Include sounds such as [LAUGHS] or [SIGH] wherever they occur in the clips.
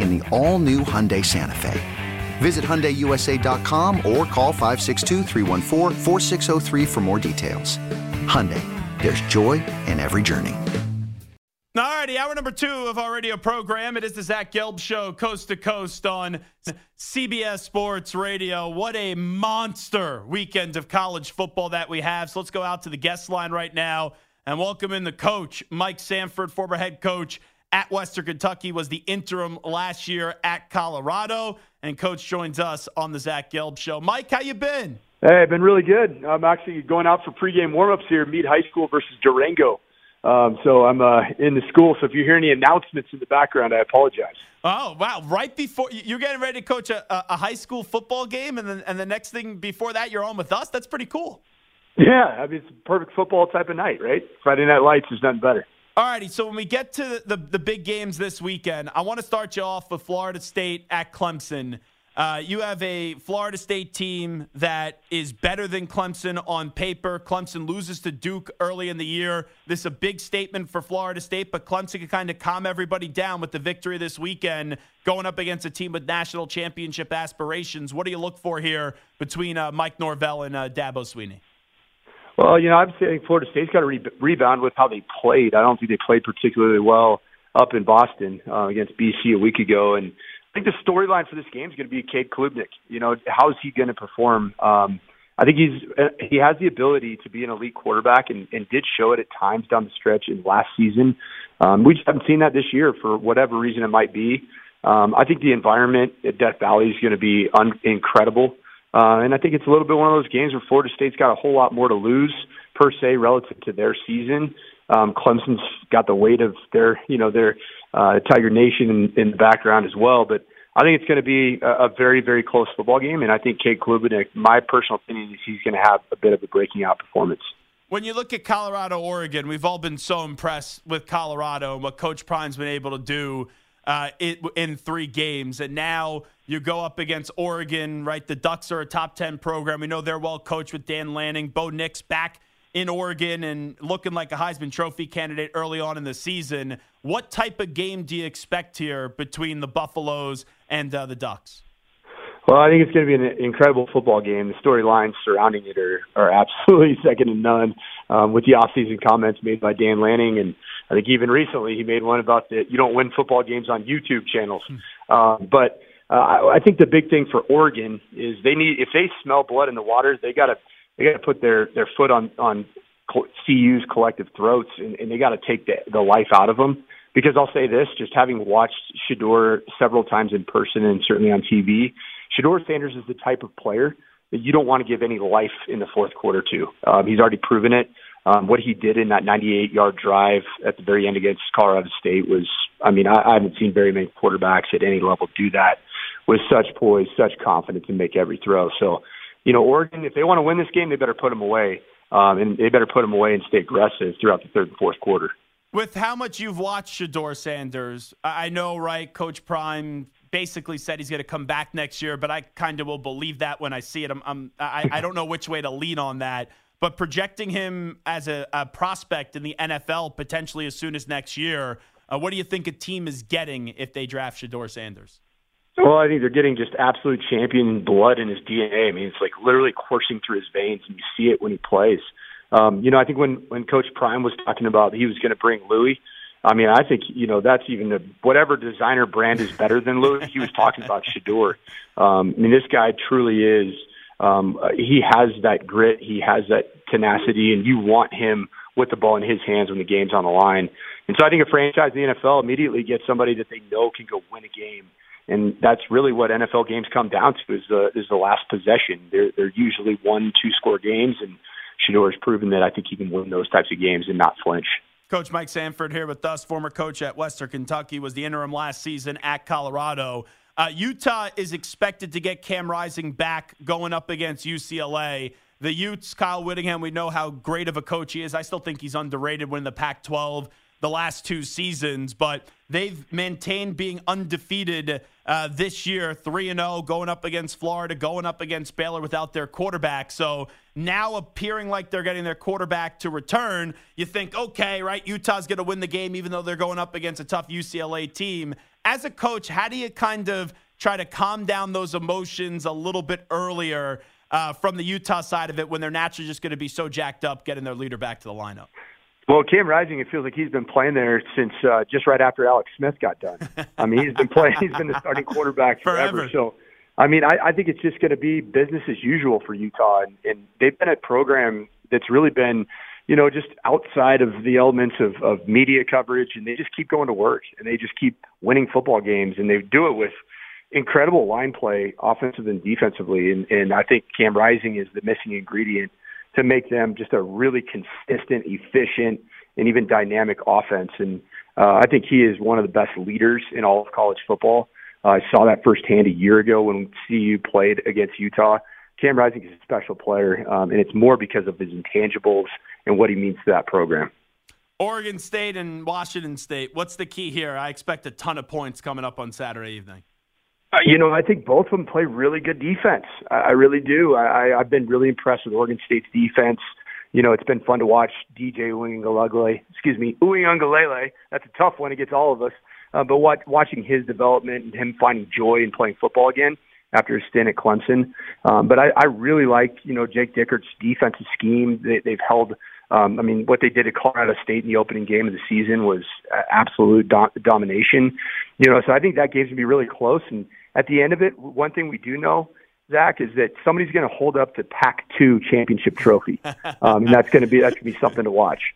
in the all-new Hyundai Santa Fe. Visit HyundaiUSA.com or call 562 for more details. Hyundai, there's joy in every journey. All righty, hour number two of our radio program. It is the Zach Gelb Show, coast to coast on CBS Sports Radio. What a monster weekend of college football that we have. So let's go out to the guest line right now and welcome in the coach, Mike Sanford, former head coach at Western Kentucky, was the interim last year at Colorado, and coach joins us on the Zach Gelb Show. Mike, how you been? Hey, I've been really good. I'm actually going out for pregame warmups here, Mead High School versus Durango. Um, so I'm uh, in the school. So if you hear any announcements in the background, I apologize. Oh wow! Right before you're getting ready to coach a, a high school football game, and then and the next thing before that, you're on with us. That's pretty cool. Yeah, I mean it's a perfect football type of night, right? Friday Night Lights is nothing better. All righty, so when we get to the, the big games this weekend, I want to start you off with Florida State at Clemson. Uh, you have a Florida State team that is better than Clemson on paper. Clemson loses to Duke early in the year. This is a big statement for Florida State, but Clemson can kind of calm everybody down with the victory this weekend, going up against a team with national championship aspirations. What do you look for here between uh, Mike Norvell and uh, Dabo Swinney? Well, you know, I'm saying Florida State's got to re- rebound with how they played. I don't think they played particularly well up in Boston uh, against BC a week ago, and I think the storyline for this game is going to be Cade Klubnik. You know, how is he going to perform? Um, I think he's uh, he has the ability to be an elite quarterback, and, and did show it at times down the stretch in last season. Um, we just haven't seen that this year for whatever reason it might be. Um, I think the environment at Death Valley is going to be un- incredible. Uh, and I think it's a little bit one of those games where Florida State's got a whole lot more to lose per se relative to their season. Um, Clemson's got the weight of their, you know, their uh, Tiger Nation in, in the background as well. But I think it's going to be a, a very, very close football game. And I think Cade Klubnik, my personal opinion is he's going to have a bit of a breaking out performance. When you look at Colorado, Oregon, we've all been so impressed with Colorado and what Coach Prime's been able to do uh, in three games. And now you go up against Oregon, right? The Ducks are a top 10 program. We know they're well coached with Dan Lanning. Bo Nix back in Oregon and looking like a Heisman Trophy candidate early on in the season. What type of game do you expect here between the Buffaloes and uh, the Ducks? Well, I think it's going to be an incredible football game. The storylines surrounding it are, are absolutely [LAUGHS] second to none. Um, with the offseason comments made by Dan Lanning, and I think even recently he made one about that you don't win football games on YouTube channels. Hmm. Um, but uh, I, I think the big thing for Oregon is they need if they smell blood in the water, they got to they got to put their their foot on on CU's collective throats, and, and they got to take the, the life out of them. Because I'll say this, just having watched Shedeur several times in person and certainly on TV, Shedeur Sanders is the type of player that you don't want to give any life in the fourth quarter to. Um, he's already proven it. Um, what he did in that 98 yard drive at the very end against Colorado State was, I mean, I, I haven't seen very many quarterbacks at any level do that with such poise, such confidence, and make every throw. So, you know, Oregon, if they want to win this game, they better put them away, um, and they better put them away and stay aggressive throughout the third and fourth quarter. With how much you've watched Shedeur Sanders, I know, right? Coach Prime basically said he's going to come back next year, but I kind of will believe that when I see it. I'm, I'm I, I don't know which way to lean on that. But projecting him as a, a prospect in the NFL potentially as soon as next year, uh, what do you think a team is getting if they draft Shedeur Sanders? Well, I think they're getting just absolute champion blood in his DNA. I mean, it's like literally coursing through his veins, and you see it when he plays. Um, you know, I think when when Coach Prime was talking about he was going to bring Louis, I mean, I think you know that's even a, whatever designer brand is better than Louis. He was talking about Shedeur. Um, I mean, this guy truly is. Um, uh, he has that grit. He has that tenacity, and you want him with the ball in his hands when the game's on the line. And so I think a franchise in the NFL immediately gets somebody that they know can go win a game. And that's really what NFL games come down to is the is the last possession. They're they're usually one two score games, and Shedeur has proven that I think he can win those types of games and not flinch. Coach Mike Sanford here with us, former coach at Western Kentucky, was the interim last season at Colorado. Uh, Utah is expected to get Cam Rising back going up against UCLA. The Utes, Kyle Whittingham, we know how great of a coach he is. I still think he's underrated when the Pac 12 the last two seasons, but they've maintained being undefeated uh, this year, 3 0, going up against Florida, going up against Baylor without their quarterback. So now appearing like they're getting their quarterback to return, you think, okay, right, Utah's going to win the game even though they're going up against a tough UCLA team. As a coach, how do you kind of try to calm down those emotions a little bit earlier uh, from the Utah side of it when they're naturally just going to be so jacked up getting their leader back to the lineup? Well, Cam Rising, it feels like he's been playing there since uh, just right after Alex Smith got done. I mean, he's been playing. [LAUGHS] He's been the starting quarterback forever. forever. So, I mean, I, I think it's just going to be business as usual for Utah, and, and they've been a program that's really been, you know, just outside of the elements of, of media coverage, and they just keep going to work, and they just keep winning football games, and they do it with incredible line play, offensive and defensively, and, and I think Cam Rising is the missing ingredient to make them just a really consistent, efficient, and even dynamic offense. And uh, I think he is one of the best leaders in all of college football. Uh, I saw that firsthand a year ago when CU played against Utah. Cam Rising is a special player, um, and it's more because of his intangibles and what he means to that program. Oregon State and Washington State. What's the key here? I expect a ton of points coming up on Saturday evening. Uh, you know, I think both of them play really good defense. I, I really do. I, I've been really impressed with Oregon State's defense. You know, it's been fun to watch DJ Uiagalelei, excuse me, Uiagalelei. That's a tough one against all of us. Uh, but what, watching his development and him finding joy in playing football again after his stint at Clemson. Um, but I, I really like, you know, Jake Dickert's defensive scheme. They, they've held um, I mean, what they did at Colorado State in the opening game of the season was uh, absolute do- domination. You know, so I think that game's gonna be really close. And at the end of it, one thing we do know Zach, is that somebody's going to hold up the Pac-2 championship trophy, [LAUGHS] um, and that's going to be that's going to be something to watch.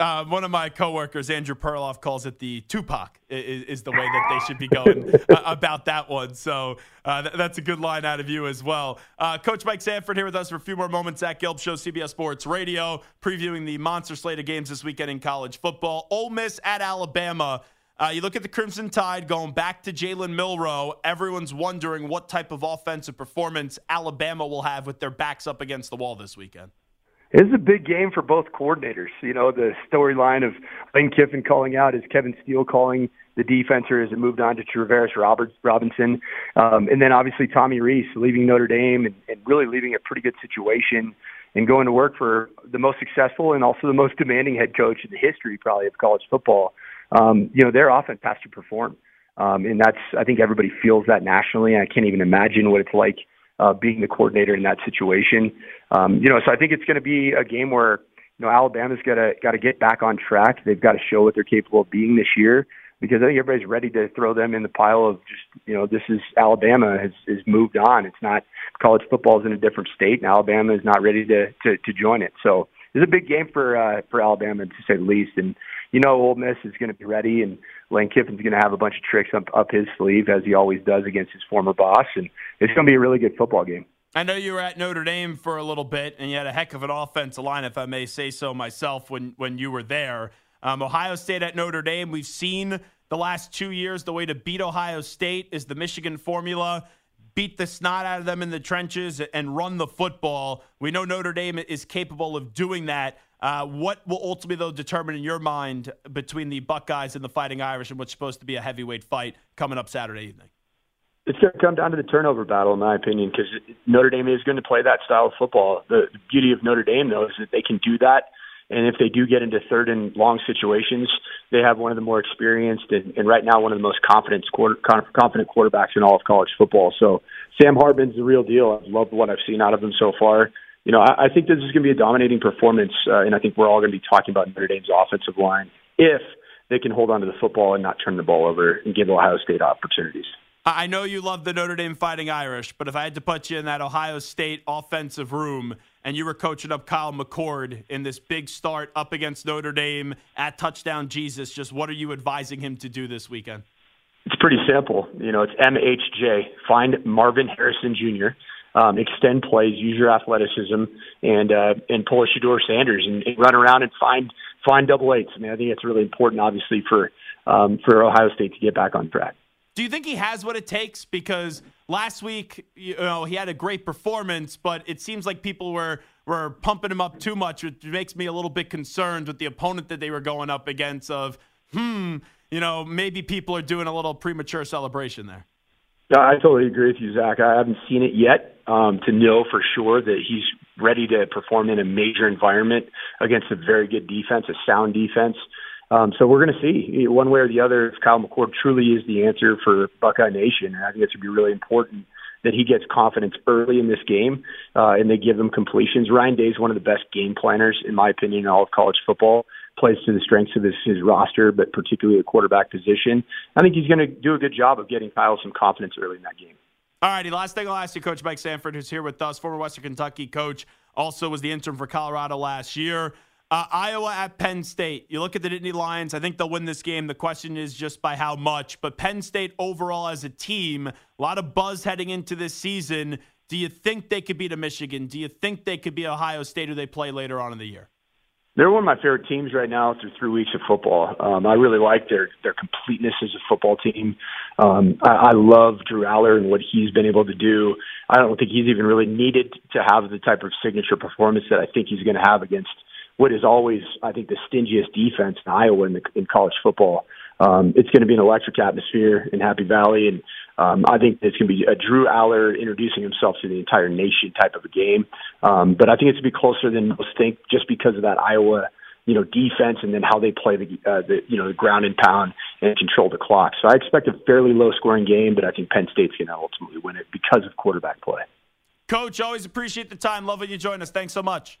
Uh, one of my coworkers, Andrew Perloff, calls it the Tupac is, is the way that they should be going [LAUGHS] uh, about that one. So uh, th- that's a good line out of you as well. Uh, Coach Mike Sanford here with us for a few more moments. Zach Gelb Show, CBS Sports Radio, previewing the monster slate of games this weekend in college football. Ole Miss at Alabama. Uh, you look at the Crimson Tide going back to Jalen Milroe. Everyone's wondering what type of offensive performance Alabama will have with their backs up against the wall this weekend. It's a big game for both coordinators. You know, the storyline of Lane Kiffin calling out is Kevin Steele calling the defenser as it moved on to Travaris Roberts, Robinson. Um, and then obviously Tommy Rees leaving Notre Dame and, and really leaving a pretty good situation and going to work for the most successful and also the most demanding head coach in the history probably of college football um, you know, their offense has to perform. Um, and that's, I think everybody feels that nationally. I can't even imagine what it's like uh, being the coordinator in that situation. Um, you know, so I think it's going to be a game where, you know, Alabama's got to, got to get back on track. They've got to show what they're capable of being this year because I think everybody's ready to throw them in the pile of just, you know, this is Alabama has, has moved on. It's not college football is in a different state and Alabama is not ready to, to, to join it. So it's a big game for, uh, for Alabama to say the least. And, you know Ole Miss is going to be ready, and Lane Kiffin's going to have a bunch of tricks up up his sleeve as he always does against his former boss, and it's going to be a really good football game. I know you were at Notre Dame for a little bit, and you had a heck of an offensive line, if I may say so myself, when when you were there. Um, Ohio State at Notre Dame, we've seen the last two years the way to beat Ohio State is the Michigan formula beat the snot out of them in the trenches and run the football. We know Notre Dame is capable of doing that. Uh, what will ultimately, though, determine in your mind between the Buckeyes and the Fighting Irish and what's supposed to be a heavyweight fight coming up Saturday evening? It's going to come down to the turnover battle, in my opinion, because Notre Dame is going to play that style of football. The, the beauty of Notre Dame, though, is that they can do that. And if they do get into third and long situations, they have one of the more experienced and, and right now one of the most confident quarter, confident quarterbacks in all of college football. So Sam Hartman's the real deal. I've loved what I've seen out of him so far. You know, I, I think this is going to be a dominating performance, uh, and I think we're all going to be talking about Notre Dame's offensive line if they can hold on to the football and not turn the ball over and give Ohio State opportunities. I know you love the Notre Dame Fighting Irish, but if I had to put you in that Ohio State offensive room and you were coaching up Kyle McCord in this big start up against Notre Dame at touchdown Jesus, just what are you advising him to do this weekend? It's pretty simple. You know, it's MHJ. Find Marvin Harrison Jr. Um, extend plays, use your athleticism, and uh, and pull a Shedeur Sanders and, and run around and find find double eights. I mean, I think it's really important, obviously, for um, for Ohio State to get back on track. Do you think he has what it takes? Because last week, you know, he had a great performance, but it seems like people were were pumping him up too much, which makes me a little bit concerned with the opponent that they were going up against. Of hmm, you know, maybe people are doing a little premature celebration there. Yeah, I totally agree with you, Zach. I haven't seen it yet um, to know for sure that he's ready to perform in a major environment against a very good defense, a sound defense. Um, so we're going to see one way or the other if Kyle McCord truly is the answer for Buckeye Nation. And I think it's going to be really important that he gets confidence early in this game uh, and they give him completions. Ryan Day is one of the best game planners, in my opinion, in all of college football. Plays to the strengths of his, his roster, but particularly the quarterback position. I think he's going to do a good job of getting Kyle some confidence early in that game. All righty, last thing I'll ask you, Coach Mike Sanford, who's here with us, former Western Kentucky coach, also was the interim for Colorado last year. Uh, Iowa at Penn State. You look at the Nittany Lions. I think they'll win this game. The question is just by how much. But Penn State overall as a team, a lot of buzz heading into this season. Do you think they could beat a Michigan? Do you think they could be Ohio State who they play later on in the year? They're one of my favorite teams right now through three weeks of football. Um, I really like their their completeness as a football team. Um, I, I love Drew Allar and what he's been able to do. I don't think he's even really needed to have the type of signature performance that I think he's going to have against what is always, I think, the stingiest defense in Iowa in, the, in college football. Um, it's going to be an electric atmosphere in Happy Valley, and um, I think it's going to be a Drew Allar introducing himself to the entire nation type of a game. Um, but I think it's going to be closer than most think, just because of that Iowa, you know, defense and then how they play the, uh, the you know, the ground and pound and control the clock. So I expect a fairly low scoring game, but I think Penn State's going to ultimately win it because of quarterback play. Coach, always appreciate the time. Love when you join us. Thanks so much.